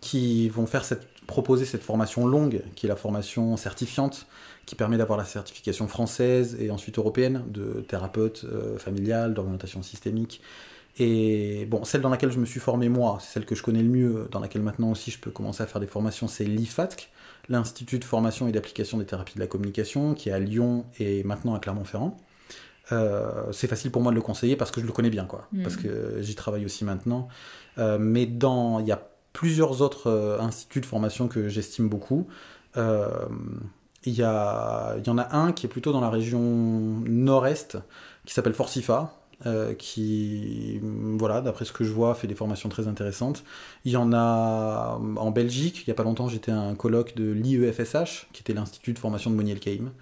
[SPEAKER 3] qui vont faire cette, proposer cette formation longue, qui est la formation certifiante, qui permet d'avoir la certification française et ensuite européenne de thérapeute euh, familial, d'orientation systémique. Et bon, celle dans laquelle je me suis formé moi, c'est celle que je connais le mieux, dans laquelle maintenant aussi je peux commencer à faire des formations, c'est l'IFATC, l'Institut de formation et d'application des thérapies de la communication, qui est à Lyon et maintenant à Clermont-Ferrand. Euh, c'est facile pour moi de le conseiller parce que je le connais bien, quoi.
[SPEAKER 2] Mm.
[SPEAKER 3] Parce que j'y travaille aussi maintenant. Euh, mais dans, il y a plusieurs autres euh, instituts de formation que j'estime beaucoup. Il y, a, y en a un qui est plutôt dans la région nord-est, qui s'appelle Forcifa, euh, qui, voilà, d'après ce que je vois, fait des formations très intéressantes. Il y en a en Belgique, il n'y a pas longtemps, j'étais à un colloque de l'IEFSH, qui était l'Institut de formation de Moniel Keim.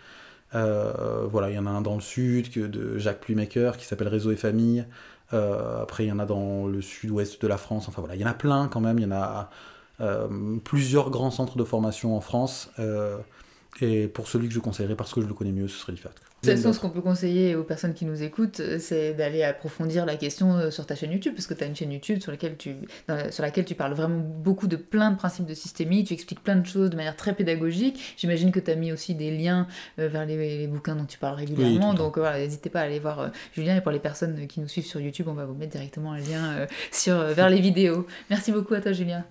[SPEAKER 3] Euh, voilà, il y en a un dans le sud que de Jacques Plumaker qui s'appelle Réseau et Famille. Euh, après, il y en a dans le sud-ouest de la France. Enfin voilà, il y en a plein quand même. Il y en a plusieurs grands centres de formation en France. et pour celui que je conseillerais, parce que je le connais mieux, ce serait l'IFAT.
[SPEAKER 2] De toute façon, ce qu'on peut conseiller aux personnes qui nous écoutent, euh, c'est d'aller approfondir la question euh, sur ta chaîne YouTube, parce que tu as une chaîne YouTube sur laquelle, tu, sur laquelle tu parles vraiment beaucoup de plein de principes de systémie, tu expliques plein de choses de manière très pédagogique. J'imagine que tu as mis aussi des liens euh, vers les, bouquins dont tu parles régulièrement, donc voilà, n'hésitez pas à aller voir Julien, et pour les personnes qui nous suivent sur YouTube, on va vous mettre directement un lien sur, vers les vidéos. Merci beaucoup à toi Julien.